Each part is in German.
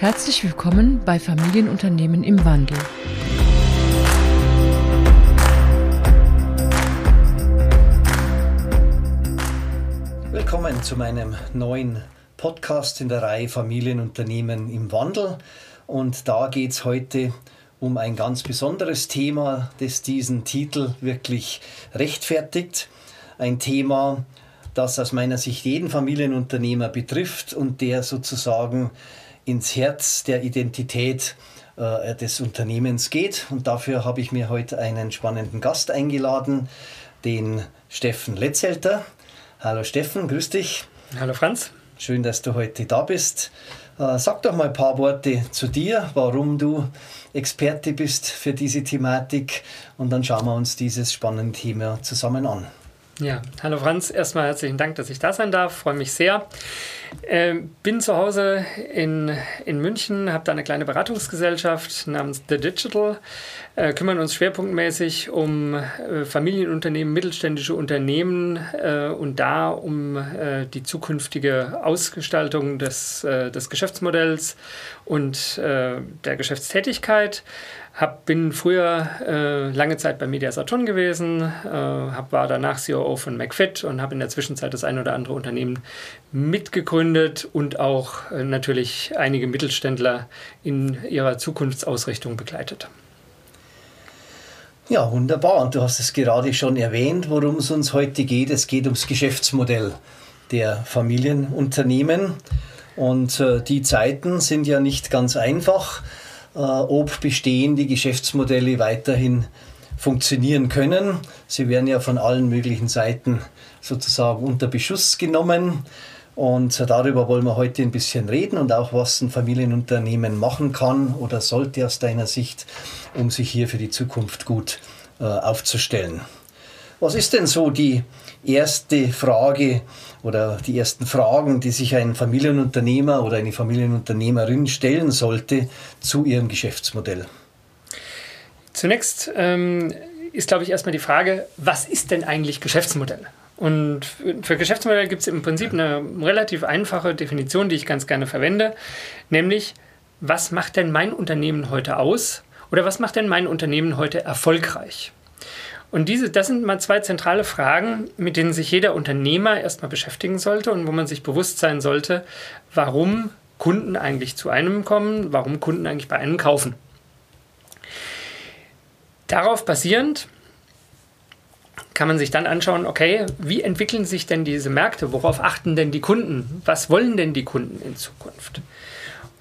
Herzlich willkommen bei Familienunternehmen im Wandel. Willkommen zu meinem neuen Podcast in der Reihe Familienunternehmen im Wandel. Und da geht es heute um ein ganz besonderes Thema, das diesen Titel wirklich rechtfertigt. Ein Thema, das aus meiner Sicht jeden Familienunternehmer betrifft und der sozusagen ins Herz der Identität äh, des Unternehmens geht. Und dafür habe ich mir heute einen spannenden Gast eingeladen, den Steffen Letzelter. Hallo Steffen, grüß dich. Hallo Franz. Schön, dass du heute da bist. Äh, sag doch mal ein paar Worte zu dir, warum du Experte bist für diese Thematik und dann schauen wir uns dieses spannende Thema zusammen an. Ja, hallo Franz. Erstmal herzlichen Dank, dass ich da sein darf. Freue mich sehr. Ähm, bin zu Hause in, in München, habe da eine kleine Beratungsgesellschaft namens The Digital, äh, kümmern uns schwerpunktmäßig um äh, Familienunternehmen, mittelständische Unternehmen äh, und da um äh, die zukünftige Ausgestaltung des, äh, des Geschäftsmodells und äh, der Geschäftstätigkeit. Hab, bin früher äh, lange Zeit bei Media Saturn gewesen, äh, hab, war danach COO von McFit und habe in der Zwischenzeit das ein oder andere Unternehmen mitgegründet und auch äh, natürlich einige Mittelständler in ihrer Zukunftsausrichtung begleitet. Ja, wunderbar. Und du hast es gerade schon erwähnt, worum es uns heute geht. Es geht ums Geschäftsmodell der Familienunternehmen. Und äh, die Zeiten sind ja nicht ganz einfach ob bestehende Geschäftsmodelle weiterhin funktionieren können. Sie werden ja von allen möglichen Seiten sozusagen unter Beschuss genommen. Und darüber wollen wir heute ein bisschen reden und auch, was ein Familienunternehmen machen kann oder sollte aus deiner Sicht, um sich hier für die Zukunft gut äh, aufzustellen. Was ist denn so die erste Frage oder die ersten Fragen, die sich ein Familienunternehmer oder eine Familienunternehmerin stellen sollte zu ihrem Geschäftsmodell? Zunächst ähm, ist, glaube ich, erstmal die Frage, was ist denn eigentlich Geschäftsmodell? Und für Geschäftsmodell gibt es im Prinzip eine relativ einfache Definition, die ich ganz gerne verwende, nämlich, was macht denn mein Unternehmen heute aus oder was macht denn mein Unternehmen heute erfolgreich? Und diese, das sind mal zwei zentrale Fragen, mit denen sich jeder Unternehmer erstmal beschäftigen sollte und wo man sich bewusst sein sollte, warum Kunden eigentlich zu einem kommen, warum Kunden eigentlich bei einem kaufen. Darauf basierend kann man sich dann anschauen, okay, wie entwickeln sich denn diese Märkte? Worauf achten denn die Kunden? Was wollen denn die Kunden in Zukunft?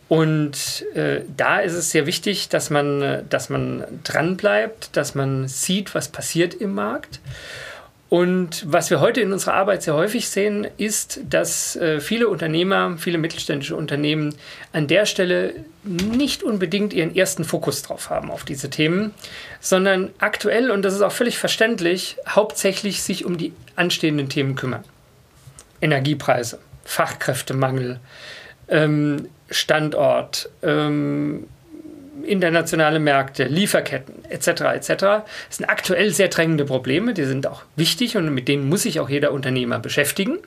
Und äh, da ist es sehr wichtig, dass man, dass man dran bleibt, dass man sieht, was passiert im Markt. Und was wir heute in unserer Arbeit sehr häufig sehen, ist, dass äh, viele Unternehmer, viele mittelständische Unternehmen an der Stelle nicht unbedingt ihren ersten Fokus drauf haben auf diese Themen, sondern aktuell, und das ist auch völlig verständlich, hauptsächlich sich um die anstehenden Themen kümmern. Energiepreise, Fachkräftemangel, ähm, Standort, ähm, internationale Märkte, Lieferketten etc. etc. Das sind aktuell sehr drängende Probleme, die sind auch wichtig und mit denen muss sich auch jeder Unternehmer beschäftigen.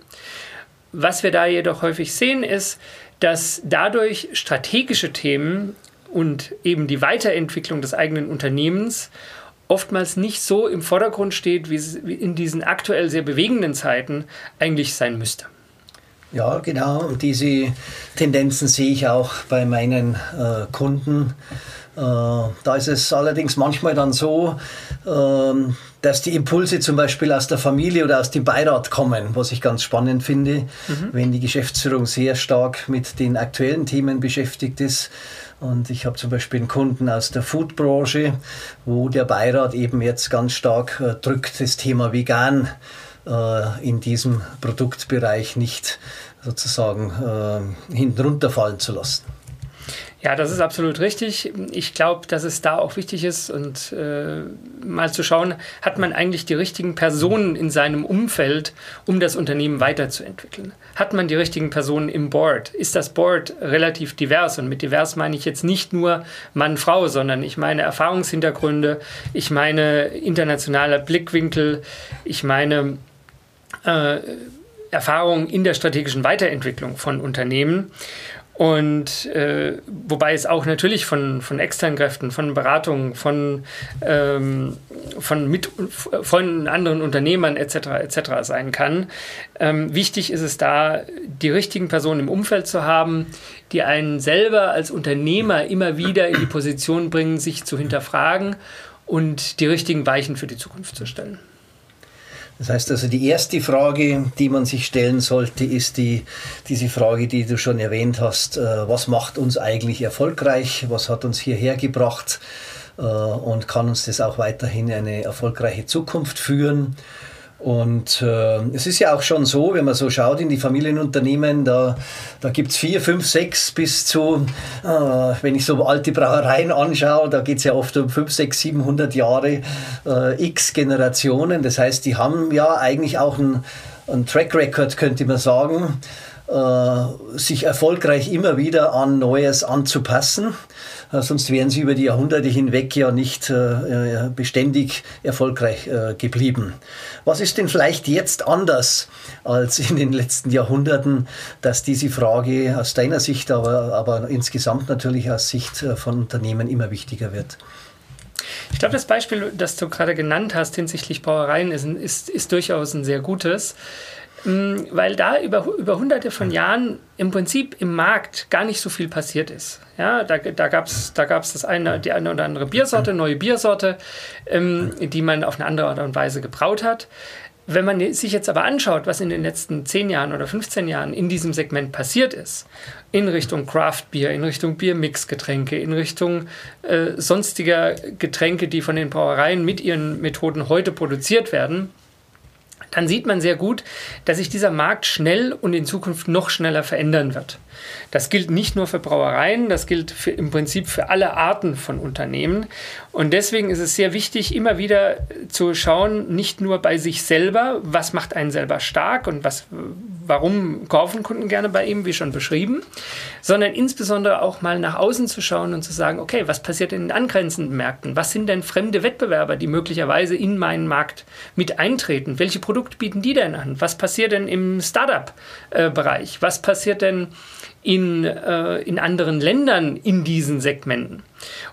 Was wir da jedoch häufig sehen, ist, dass dadurch strategische Themen und eben die Weiterentwicklung des eigenen Unternehmens oftmals nicht so im Vordergrund steht, wie es in diesen aktuell sehr bewegenden Zeiten eigentlich sein müsste. Ja, genau. Und diese Tendenzen sehe ich auch bei meinen äh, Kunden. Äh, da ist es allerdings manchmal dann so, äh, dass die Impulse zum Beispiel aus der Familie oder aus dem Beirat kommen, was ich ganz spannend finde, mhm. wenn die Geschäftsführung sehr stark mit den aktuellen Themen beschäftigt ist. Und ich habe zum Beispiel einen Kunden aus der Foodbranche, wo der Beirat eben jetzt ganz stark äh, drückt, das Thema vegan äh, in diesem Produktbereich nicht sozusagen äh, hinten runterfallen zu lassen. Ja, das ist absolut richtig. Ich glaube, dass es da auch wichtig ist und äh, mal zu schauen, hat man eigentlich die richtigen Personen in seinem Umfeld, um das Unternehmen weiterzuentwickeln? Hat man die richtigen Personen im Board? Ist das Board relativ divers? Und mit divers meine ich jetzt nicht nur Mann, Frau, sondern ich meine Erfahrungshintergründe, ich meine internationaler Blickwinkel, ich meine äh, Erfahrung in der strategischen Weiterentwicklung von Unternehmen. Und äh, wobei es auch natürlich von, von externen Kräften, von Beratungen, von, ähm, von, mit, von anderen Unternehmern etc. etc. sein kann. Ähm, wichtig ist es da, die richtigen Personen im Umfeld zu haben, die einen selber als Unternehmer immer wieder in die Position bringen, sich zu hinterfragen und die richtigen Weichen für die Zukunft zu stellen. Das heißt also, die erste Frage, die man sich stellen sollte, ist die, diese Frage, die du schon erwähnt hast. Äh, was macht uns eigentlich erfolgreich? Was hat uns hierher gebracht? Äh, und kann uns das auch weiterhin eine erfolgreiche Zukunft führen? Und äh, es ist ja auch schon so, wenn man so schaut in die Familienunternehmen, da, da gibt es vier, fünf, sechs bis zu, äh, wenn ich so alte Brauereien anschaue, da geht es ja oft um fünf, sechs, 700 Jahre, äh, x Generationen. Das heißt, die haben ja eigentlich auch einen, einen Track Record, könnte man sagen, sich erfolgreich immer wieder an Neues anzupassen. Äh, sonst wären sie über die Jahrhunderte hinweg ja nicht äh, beständig erfolgreich äh, geblieben. Was ist denn vielleicht jetzt anders als in den letzten Jahrhunderten, dass diese Frage aus deiner Sicht, aber, aber insgesamt natürlich aus Sicht von Unternehmen immer wichtiger wird? Ich glaube, das Beispiel, das du gerade genannt hast hinsichtlich Brauereien, ist, ist, ist durchaus ein sehr gutes. Mm, weil da über, über hunderte von Jahren im Prinzip im Markt gar nicht so viel passiert ist. Ja, da, da gab es da gab's das eine, die eine oder andere Biersorte, neue Biersorte, ähm, die man auf eine andere Art und Weise gebraut hat. Wenn man sich jetzt aber anschaut, was in den letzten 10 Jahren oder 15 Jahren in diesem Segment passiert ist, in Richtung Craft Beer, in Richtung Biermixgetränke, in Richtung äh, sonstiger Getränke, die von den Brauereien mit ihren Methoden heute produziert werden, dann sieht man sehr gut, dass sich dieser Markt schnell und in Zukunft noch schneller verändern wird. Das gilt nicht nur für Brauereien, das gilt für, im Prinzip für alle Arten von Unternehmen. Und deswegen ist es sehr wichtig, immer wieder zu schauen, nicht nur bei sich selber, was macht einen selber stark und was, warum kaufen Kunden gerne bei ihm, wie schon beschrieben, sondern insbesondere auch mal nach außen zu schauen und zu sagen, okay, was passiert in den angrenzenden Märkten? Was sind denn fremde Wettbewerber, die möglicherweise in meinen Markt mit eintreten? Welche Produkte bieten die denn an? Was passiert denn im Startup-Bereich? Was passiert denn in, äh, in anderen Ländern in diesen Segmenten.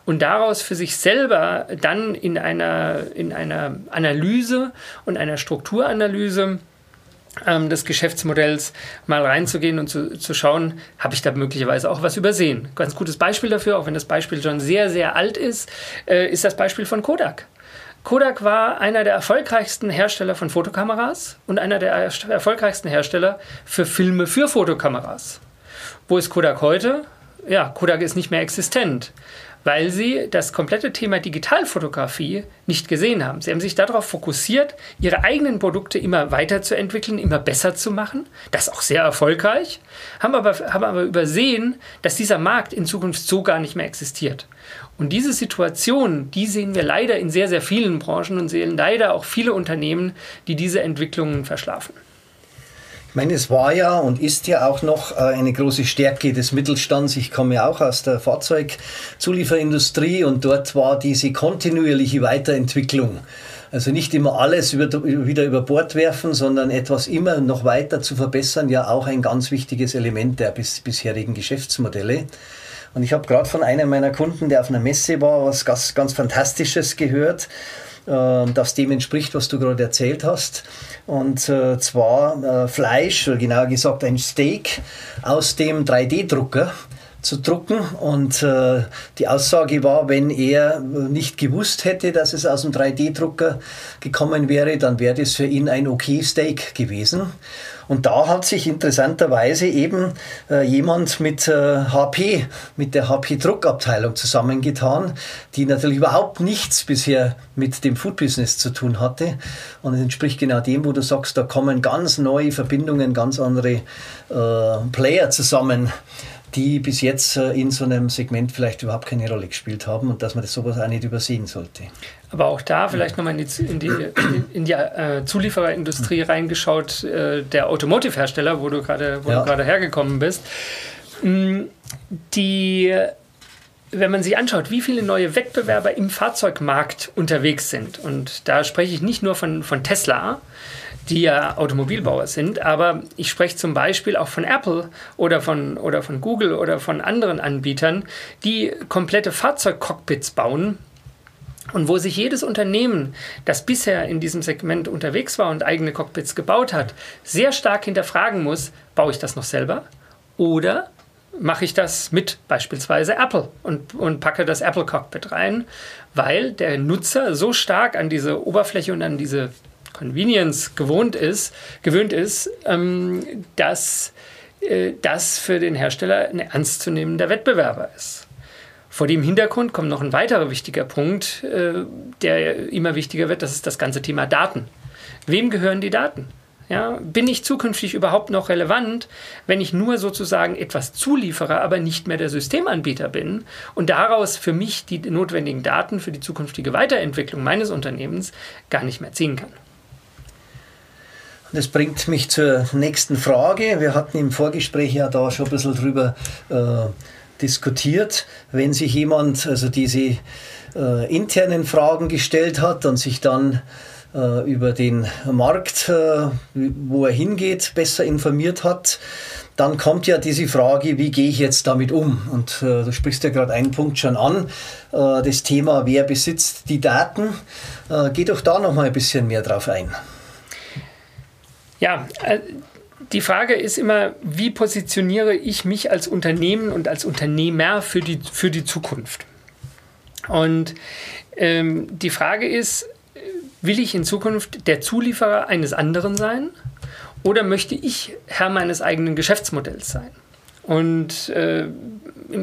Und daraus für sich selber dann in einer, in einer Analyse und einer Strukturanalyse ähm, des Geschäftsmodells mal reinzugehen und zu, zu schauen, habe ich da möglicherweise auch was übersehen. Ganz gutes Beispiel dafür, auch wenn das Beispiel schon sehr, sehr alt ist, äh, ist das Beispiel von Kodak. Kodak war einer der erfolgreichsten Hersteller von Fotokameras und einer der erfolgreichsten Hersteller für Filme für Fotokameras. Wo ist Kodak heute? Ja, Kodak ist nicht mehr existent, weil sie das komplette Thema Digitalfotografie nicht gesehen haben. Sie haben sich darauf fokussiert, ihre eigenen Produkte immer weiterzuentwickeln, immer besser zu machen. Das auch sehr erfolgreich, haben aber, haben aber übersehen, dass dieser Markt in Zukunft so gar nicht mehr existiert. Und diese Situation, die sehen wir leider in sehr, sehr vielen Branchen und sehen leider auch viele Unternehmen, die diese Entwicklungen verschlafen. Ich meine, es war ja und ist ja auch noch äh, eine große Stärke des Mittelstands. Ich komme ja auch aus der Fahrzeugzulieferindustrie und dort war diese kontinuierliche Weiterentwicklung. Also nicht immer alles wieder über Bord werfen, sondern etwas immer noch weiter zu verbessern, ja auch ein ganz wichtiges Element der bis, bisherigen Geschäftsmodelle. Und ich habe gerade von einem meiner Kunden, der auf einer Messe war, was ganz, ganz Fantastisches gehört, das dem entspricht, was du gerade erzählt hast. Und äh, zwar äh, Fleisch, oder genauer gesagt ein Steak aus dem 3D-Drucker zu drucken. Und äh, die Aussage war, wenn er nicht gewusst hätte, dass es aus dem 3D-Drucker gekommen wäre, dann wäre das für ihn ein okay Steak gewesen. Und da hat sich interessanterweise eben äh, jemand mit äh, HP, mit der HP-Druckabteilung zusammengetan, die natürlich überhaupt nichts bisher mit dem Food-Business zu tun hatte. Und es entspricht genau dem, wo du sagst, da kommen ganz neue Verbindungen, ganz andere äh, Player zusammen die bis jetzt äh, in so einem Segment vielleicht überhaupt keine Rolle gespielt haben und dass man das sowas auch nicht übersehen sollte. Aber auch da vielleicht nochmal in die, in die, in die äh, Zuliefererindustrie reingeschaut, äh, der Automotive-Hersteller, wo du gerade ja. hergekommen bist. Mm, die, wenn man sich anschaut, wie viele neue Wettbewerber im Fahrzeugmarkt unterwegs sind, und da spreche ich nicht nur von, von Tesla, die ja Automobilbauer sind, aber ich spreche zum Beispiel auch von Apple oder von, oder von Google oder von anderen Anbietern, die komplette Fahrzeugcockpits bauen, und wo sich jedes Unternehmen, das bisher in diesem Segment unterwegs war und eigene Cockpits gebaut hat, sehr stark hinterfragen muss, baue ich das noch selber oder mache ich das mit beispielsweise Apple und, und packe das Apple Cockpit rein, weil der Nutzer so stark an diese Oberfläche und an diese Convenience gewohnt ist, gewöhnt ist, ähm, dass äh, das für den Hersteller ein ernstzunehmender Wettbewerber ist. Vor dem Hintergrund kommt noch ein weiterer wichtiger Punkt, äh, der immer wichtiger wird, das ist das ganze Thema Daten. Wem gehören die Daten? Ja, bin ich zukünftig überhaupt noch relevant, wenn ich nur sozusagen etwas zuliefere, aber nicht mehr der Systemanbieter bin und daraus für mich die notwendigen Daten für die zukünftige Weiterentwicklung meines Unternehmens gar nicht mehr ziehen kann? Das bringt mich zur nächsten Frage. Wir hatten im Vorgespräch ja da schon ein bisschen drüber äh, diskutiert. Wenn sich jemand also diese äh, internen Fragen gestellt hat und sich dann äh, über den Markt, äh, wo er hingeht, besser informiert hat, dann kommt ja diese Frage, wie gehe ich jetzt damit um? Und äh, du sprichst ja gerade einen Punkt schon an, äh, das Thema, wer besitzt die Daten. Äh, geh doch da noch mal ein bisschen mehr drauf ein. Ja, äh, die Frage ist immer, wie positioniere ich mich als Unternehmen und als Unternehmer für die, für die Zukunft? Und ähm, die Frage ist, will ich in Zukunft der Zulieferer eines anderen sein oder möchte ich Herr meines eigenen Geschäftsmodells sein? Und äh,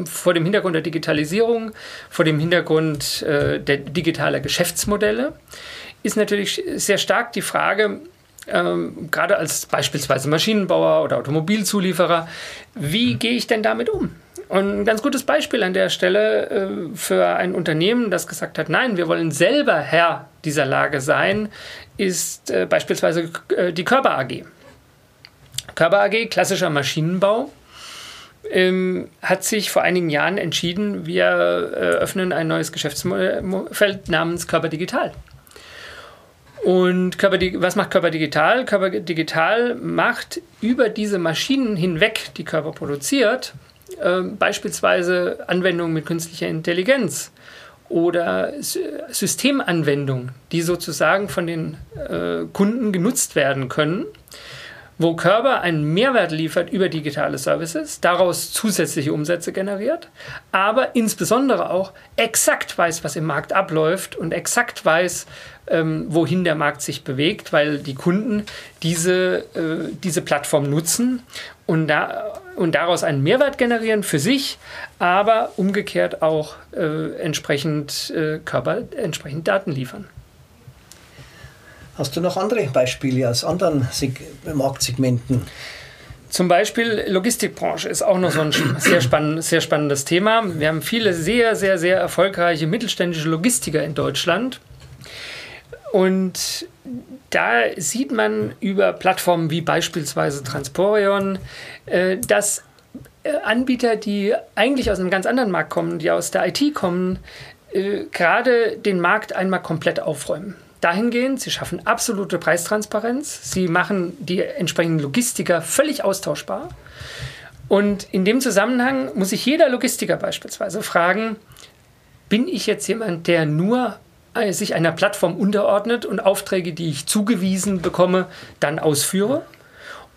vor dem Hintergrund der Digitalisierung, vor dem Hintergrund äh, der digitaler Geschäftsmodelle ist natürlich sehr stark die Frage, ähm, gerade als beispielsweise Maschinenbauer oder Automobilzulieferer, wie gehe ich denn damit um? Und ein ganz gutes Beispiel an der Stelle äh, für ein Unternehmen, das gesagt hat, nein, wir wollen selber Herr dieser Lage sein, ist äh, beispielsweise äh, die Körper AG. Körper AG, klassischer Maschinenbau, ähm, hat sich vor einigen Jahren entschieden, wir öffnen ein neues Geschäftsfeld namens Körper Digital. Und Körper, was macht Körper Digital? Körper Digital macht über diese Maschinen hinweg, die Körper produziert, äh, beispielsweise Anwendungen mit künstlicher Intelligenz oder Systemanwendungen, die sozusagen von den äh, Kunden genutzt werden können, wo Körper einen Mehrwert liefert über digitale Services, daraus zusätzliche Umsätze generiert, aber insbesondere auch exakt weiß, was im Markt abläuft und exakt weiß, ähm, wohin der Markt sich bewegt, weil die Kunden diese, äh, diese Plattform nutzen und, da, und daraus einen Mehrwert generieren für sich, aber umgekehrt auch äh, entsprechend äh, Körper, entsprechend Daten liefern. Hast du noch andere Beispiele aus anderen Seg Marktsegmenten? Zum Beispiel Logistikbranche ist auch noch so ein sehr, spann sehr spannendes Thema. Wir haben viele sehr, sehr, sehr erfolgreiche mittelständische Logistiker in Deutschland. Und da sieht man über Plattformen wie beispielsweise Transporion, äh, dass äh, Anbieter, die eigentlich aus einem ganz anderen Markt kommen, die aus der IT kommen, äh, gerade den Markt einmal komplett aufräumen. Dahingehend, sie schaffen absolute Preistransparenz, sie machen die entsprechenden Logistiker völlig austauschbar. Und in dem Zusammenhang muss sich jeder Logistiker beispielsweise fragen, bin ich jetzt jemand, der nur äh, sich einer Plattform unterordnet und Aufträge, die ich zugewiesen bekomme, dann ausführe?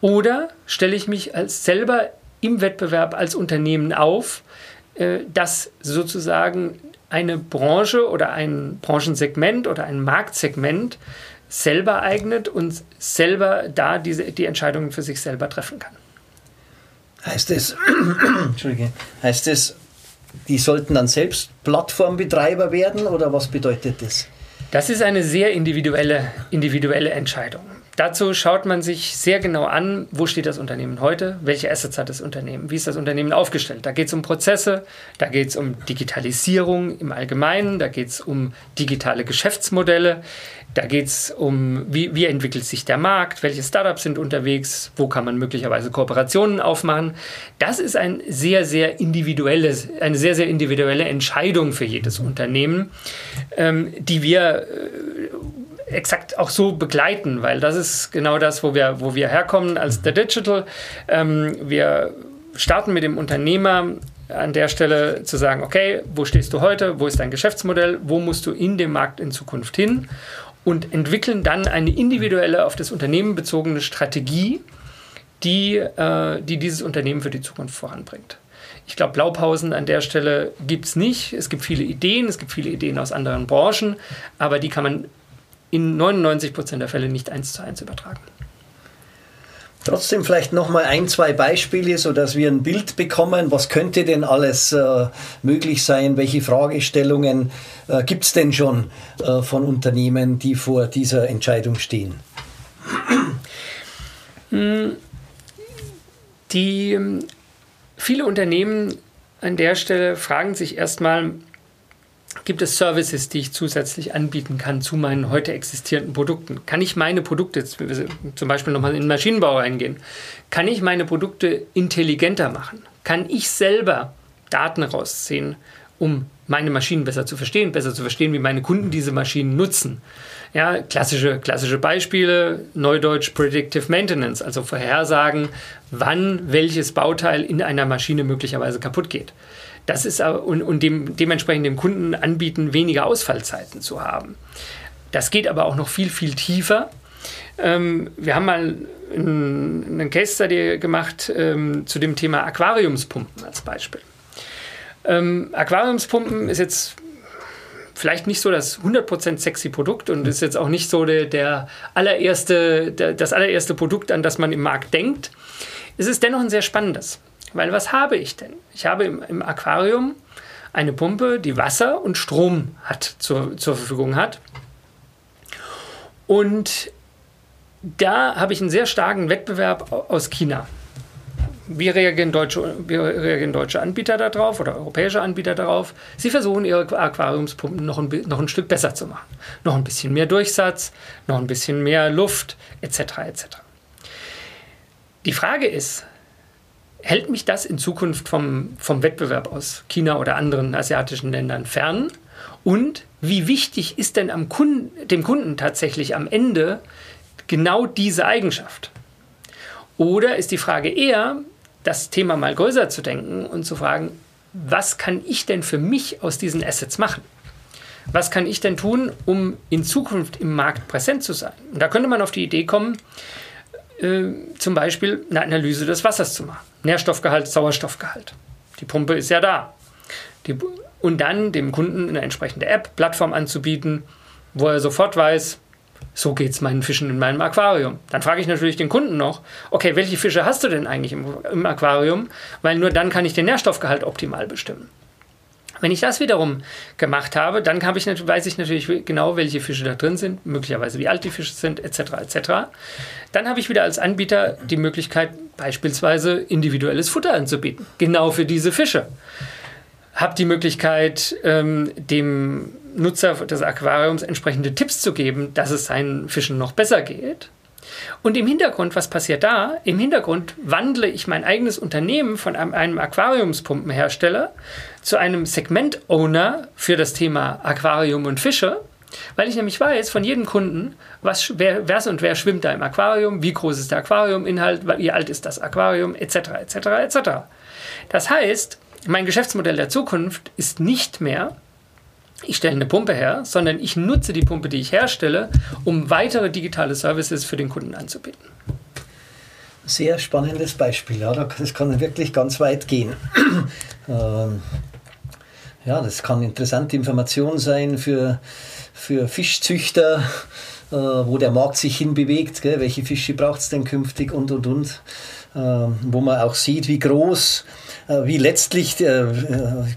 Oder stelle ich mich als selber im Wettbewerb als Unternehmen auf, äh, das sozusagen eine Branche oder ein Branchensegment oder ein Marktsegment selber eignet und selber da diese, die Entscheidungen für sich selber treffen kann? Heißt es, Entschuldige, heißt es, die sollten dann selbst Plattformbetreiber werden oder was bedeutet das? Das ist eine sehr individuelle, individuelle Entscheidung. Dazu schaut man sich sehr genau an, wo steht das Unternehmen heute, welche Assets hat das Unternehmen, wie ist das Unternehmen aufgestellt. Da geht es um Prozesse, da geht es um Digitalisierung im Allgemeinen, da geht es um digitale Geschäftsmodelle, da geht es um, wie, wie entwickelt sich der Markt, welche Startups sind unterwegs, wo kann man möglicherweise Kooperationen aufmachen. Das ist ein sehr, sehr individuelles, eine sehr, sehr individuelle Entscheidung für jedes Unternehmen, ähm, die wir äh, exakt auch so begleiten, weil das ist genau das, wo wir, wo wir herkommen als The Digital. Ähm, wir starten mit dem Unternehmer an der Stelle zu sagen, okay, wo stehst du heute, wo ist dein Geschäftsmodell, wo musst du in dem Markt in Zukunft hin und entwickeln dann eine individuelle, auf das Unternehmen bezogene Strategie, die, äh, die dieses Unternehmen für die Zukunft voranbringt. Ich glaube, Blaupausen an der Stelle gibt es nicht. Es gibt viele Ideen, es gibt viele Ideen aus anderen Branchen, aber die kann man in 99 Prozent der Fälle nicht eins zu eins übertragen. Trotzdem vielleicht noch mal ein, zwei Beispiele, so dass wir ein Bild bekommen. Was könnte denn alles äh, möglich sein? Welche Fragestellungen äh, gibt es denn schon äh, von Unternehmen, die vor dieser Entscheidung stehen? Die ähm, viele Unternehmen an der Stelle fragen sich erstmal, gibt es Services, die ich zusätzlich anbieten kann zu meinen heute existierenden Produkten? Kann ich meine Produkte, zum Beispiel nochmal in den Maschinenbau eingehen, kann ich meine Produkte intelligenter machen? Kann ich selber Daten rausziehen, um meine Maschinen besser zu verstehen, besser zu verstehen, wie meine Kunden diese Maschinen nutzen? Ja, klassische, klassische Beispiele, Neudeutsch Predictive Maintenance, also Vorhersagen, wann welches Bauteil in einer Maschine möglicherweise kaputt geht. Das ist und, und dem, dementsprechend dem Kunden anbieten, weniger Ausfallzeiten zu haben. Das geht aber auch noch viel, viel tiefer. Ähm, wir haben mal einen Case Study gemacht ähm, zu dem Thema Aquariumspumpen als Beispiel. Ähm, Aquariumspumpen ist jetzt vielleicht nicht so das 100% sexy Produkt und ist jetzt auch nicht so der, der allererste, der, das allererste Produkt, an das man im Markt denkt. Es ist dennoch ein sehr spannendes. Weil was habe ich denn? Ich habe im, im Aquarium eine Pumpe, die Wasser und Strom hat, zur, zur Verfügung hat. Und da habe ich einen sehr starken Wettbewerb aus China. Wie reagieren deutsche, wie reagieren deutsche Anbieter darauf oder europäische Anbieter darauf? Sie versuchen ihre Aquariumspumpen noch ein, noch ein Stück besser zu machen. Noch ein bisschen mehr Durchsatz, noch ein bisschen mehr Luft, etc. etc. Die Frage ist, hält mich das in Zukunft vom, vom Wettbewerb aus China oder anderen asiatischen Ländern fern? Und wie wichtig ist denn am Kunden, dem Kunden tatsächlich am Ende genau diese Eigenschaft? Oder ist die Frage eher, das Thema mal größer zu denken und zu fragen, was kann ich denn für mich aus diesen Assets machen? Was kann ich denn tun, um in Zukunft im Markt präsent zu sein? Und da könnte man auf die Idee kommen, äh, zum Beispiel eine Analyse des Wassers zu machen. Nährstoffgehalt, Sauerstoffgehalt. Die Pumpe ist ja da. Die, und dann dem Kunden eine entsprechende App, Plattform anzubieten, wo er sofort weiß, so geht es meinen Fischen in meinem Aquarium. Dann frage ich natürlich den Kunden noch, okay, welche Fische hast du denn eigentlich im, im Aquarium? Weil nur dann kann ich den Nährstoffgehalt optimal bestimmen. Wenn ich das wiederum gemacht habe, dann habe ich, weiß ich natürlich genau, welche Fische da drin sind, möglicherweise wie alt die Fische sind, etc. etc. Dann habe ich wieder als Anbieter die Möglichkeit, beispielsweise individuelles Futter anzubieten, genau für diese Fische. Habe die Möglichkeit, ähm, dem Nutzer des Aquariums entsprechende Tipps zu geben, dass es seinen Fischen noch besser geht. Und im Hintergrund, was passiert da? Im Hintergrund wandle ich mein eigenes Unternehmen von einem Aquariumspumpenhersteller zu einem Segment-Owner für das Thema Aquarium und Fische, weil ich nämlich weiß von jedem Kunden, was, wer, wer und wer schwimmt da im Aquarium, wie groß ist der Aquariuminhalt, wie alt ist das Aquarium, etc., etc., etc. Das heißt, mein Geschäftsmodell der Zukunft ist nicht mehr, ich stelle eine Pumpe her, sondern ich nutze die Pumpe, die ich herstelle, um weitere digitale Services für den Kunden anzubieten. Sehr spannendes Beispiel. Ja, das kann wirklich ganz weit gehen. Ähm, ja, das kann interessante Information sein für, für Fischzüchter, äh, wo der Markt sich hinbewegt, gell? welche Fische braucht es denn künftig und und und. Äh, wo man auch sieht, wie groß äh, wie letztlich, äh,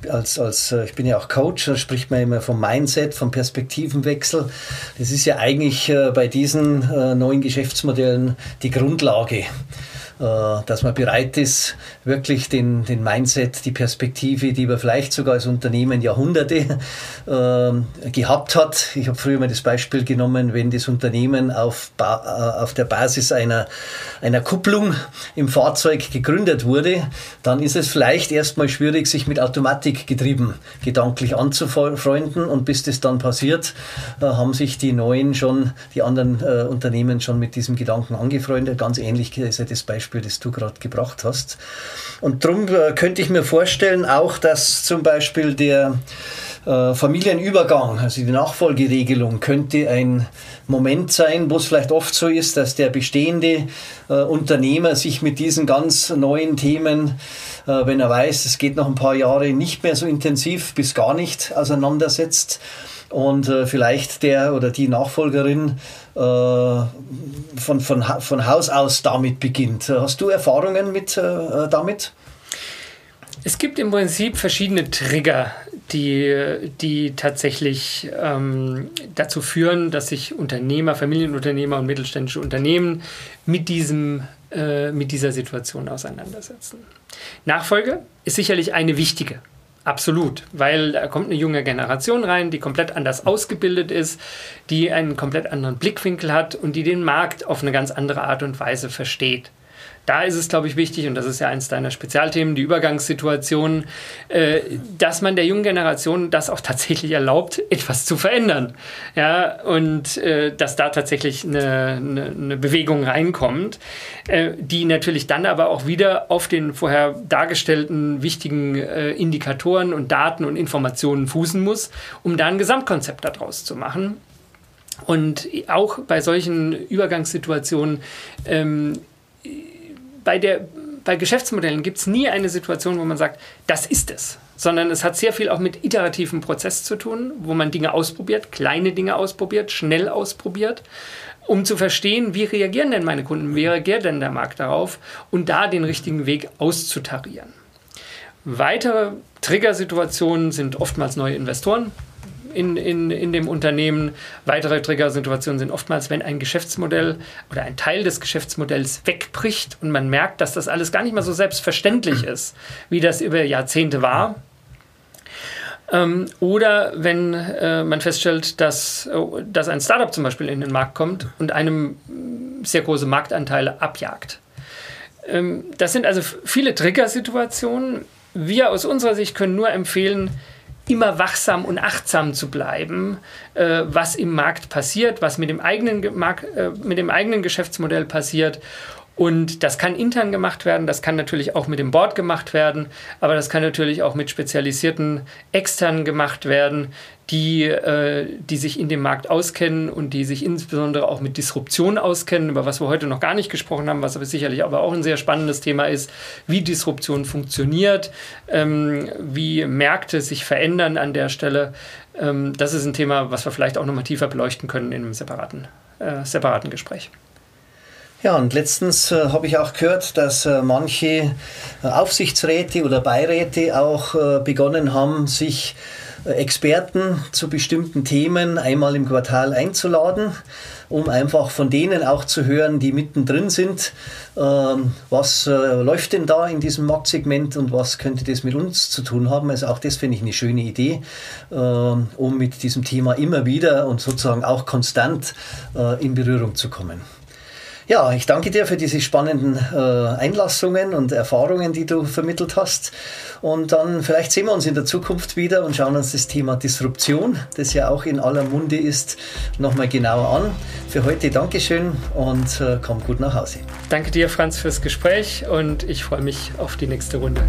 als, als, äh, ich bin ja auch Coach, da spricht man immer vom Mindset, vom Perspektivenwechsel. Das ist ja eigentlich bei diesen neuen Geschäftsmodellen die Grundlage. Dass man bereit ist, wirklich den, den Mindset, die Perspektive, die man vielleicht sogar als Unternehmen Jahrhunderte äh, gehabt hat. Ich habe früher mal das Beispiel genommen, wenn das Unternehmen auf, ba auf der Basis einer, einer Kupplung im Fahrzeug gegründet wurde, dann ist es vielleicht erstmal schwierig, sich mit Automatik getrieben gedanklich anzufreunden und bis das dann passiert, äh, haben sich die neuen schon, die anderen äh, Unternehmen schon mit diesem Gedanken angefreundet. Ganz ähnlich ist ja das Beispiel, das du gerade gebracht hast. Und darum äh, könnte ich mir vorstellen, auch dass zum Beispiel der äh, Familienübergang, also die Nachfolgeregelung, könnte ein Moment sein, wo es vielleicht oft so ist, dass der bestehende äh, Unternehmer sich mit diesen ganz neuen Themen, äh, wenn er weiß, es geht noch ein paar Jahre nicht mehr so intensiv bis gar nicht auseinandersetzt und äh, vielleicht der oder die Nachfolgerin äh, von, von, von Haus aus damit beginnt. Hast du Erfahrungen mit äh, damit? Es gibt im Prinzip verschiedene Trigger, die, die tatsächlich ähm, dazu führen, dass sich Unternehmer, Familienunternehmer und mittelständische Unternehmen mit, diesem, äh, mit dieser Situation auseinandersetzen. Nachfolge ist sicherlich eine wichtige. Absolut, weil da kommt eine junge Generation rein, die komplett anders ausgebildet ist, die einen komplett anderen Blickwinkel hat und die den Markt auf eine ganz andere Art und Weise versteht da ist es, glaube ich, wichtig, und das ist ja eins deiner Spezialthemen, die Übergangssituation, äh, dass man der jungen Generation das auch tatsächlich erlaubt, etwas zu verändern. Ja, und äh, dass da tatsächlich eine, eine, eine Bewegung reinkommt, äh, die natürlich dann aber auch wieder auf den vorher dargestellten wichtigen äh, Indikatoren und Daten und Informationen fußen muss, um da ein Gesamtkonzept daraus zu machen. Und auch bei solchen Übergangssituationen ähm, bei, der, bei Geschäftsmodellen gibt es nie eine Situation, wo man sagt, das ist es, sondern es hat sehr viel auch mit iterativen Prozess zu tun, wo man Dinge ausprobiert, kleine Dinge ausprobiert, schnell ausprobiert, um zu verstehen, wie reagieren denn meine Kunden, wie reagiert denn der Markt darauf und da den richtigen Weg auszutarieren. Weitere Triggersituationen sind oftmals neue Investoren, in, in, in dem Unternehmen. Weitere Triggersituationen sind oftmals, wenn ein Geschäftsmodell oder ein Teil des Geschäftsmodells wegbricht und man merkt, dass das alles gar nicht mehr so selbstverständlich ist, wie das über Jahrzehnte war. Ähm, oder wenn äh, man feststellt, dass, oh, dass ein Startup zum Beispiel in den Markt kommt und einem sehr große Marktanteile abjagt. Ähm, das sind also viele Triggersituationen. Wir aus unserer Sicht können nur empfehlen, immer wachsam und achtsam zu bleiben, äh, was im Markt passiert, was mit dem eigenen, Markt, äh, mit dem eigenen Geschäftsmodell passiert. Und das kann intern gemacht werden, das kann natürlich auch mit dem Board gemacht werden, aber das kann natürlich auch mit spezialisierten externen gemacht werden, die, äh, die sich in dem Markt auskennen und die sich insbesondere auch mit Disruption auskennen, über was wir heute noch gar nicht gesprochen haben, was aber sicherlich aber auch ein sehr spannendes Thema ist, wie Disruption funktioniert, ähm, wie Märkte sich verändern an der Stelle. Ähm, das ist ein Thema, was wir vielleicht auch nochmal tiefer beleuchten können in einem separaten, äh, separaten Gespräch. Ja, und letztens äh, habe ich auch gehört, dass äh, manche äh, Aufsichtsräte oder Beiräte auch äh, begonnen haben, sich Experten zu bestimmten Themen einmal im Quartal einzuladen, um einfach von denen auch zu hören, die mittendrin sind, ähm, was äh, läuft denn da in diesem Marktsegment und was könnte das mit uns zu tun haben. Also auch das finde ich eine schöne Idee, ähm, um mit diesem Thema immer wieder und sozusagen auch konstant äh, in Berührung zu kommen. Ja, ich danke dir für diese spannenden äh, Einlassungen und Erfahrungen, die du vermittelt hast. Und dann vielleicht sehen wir uns in der Zukunft wieder und schauen uns das Thema Disruption, das ja auch in aller Munde ist, nochmal genauer an. Für heute Dankeschön und äh, komm gut nach Hause. Danke dir, Franz, fürs Gespräch und ich freue mich auf die nächste Runde.